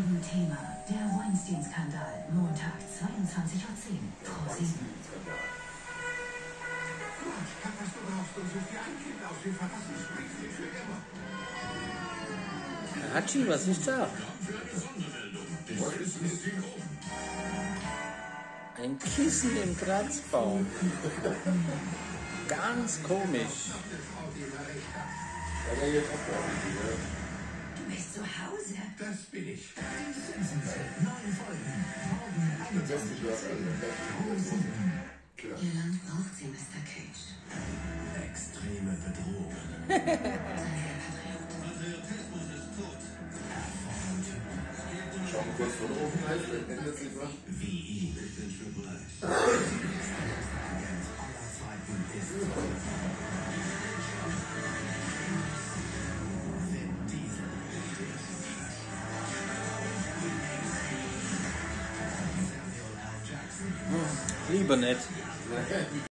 7 Thema. Der Weinstein-Skandal. Montag, 22.10 Uhr. Pro 7. Was du brauchst, und such dir ein Kind aus. Wir verlassen Springfield für immer. Hatschi, was ist da? Ein Kissen im Kratzbaum. Ganz komisch. Du bist zu Hause. Das bin ich. Ihr Land braucht sie, Mr. Cage. Extreme Bedrohung. Sei ein Patriot. Schau mal kurz von oben rein, vielleicht ändert sich was. Wie ihn. Ich bin schon bereit. aller Zeiten ist Lieber nicht.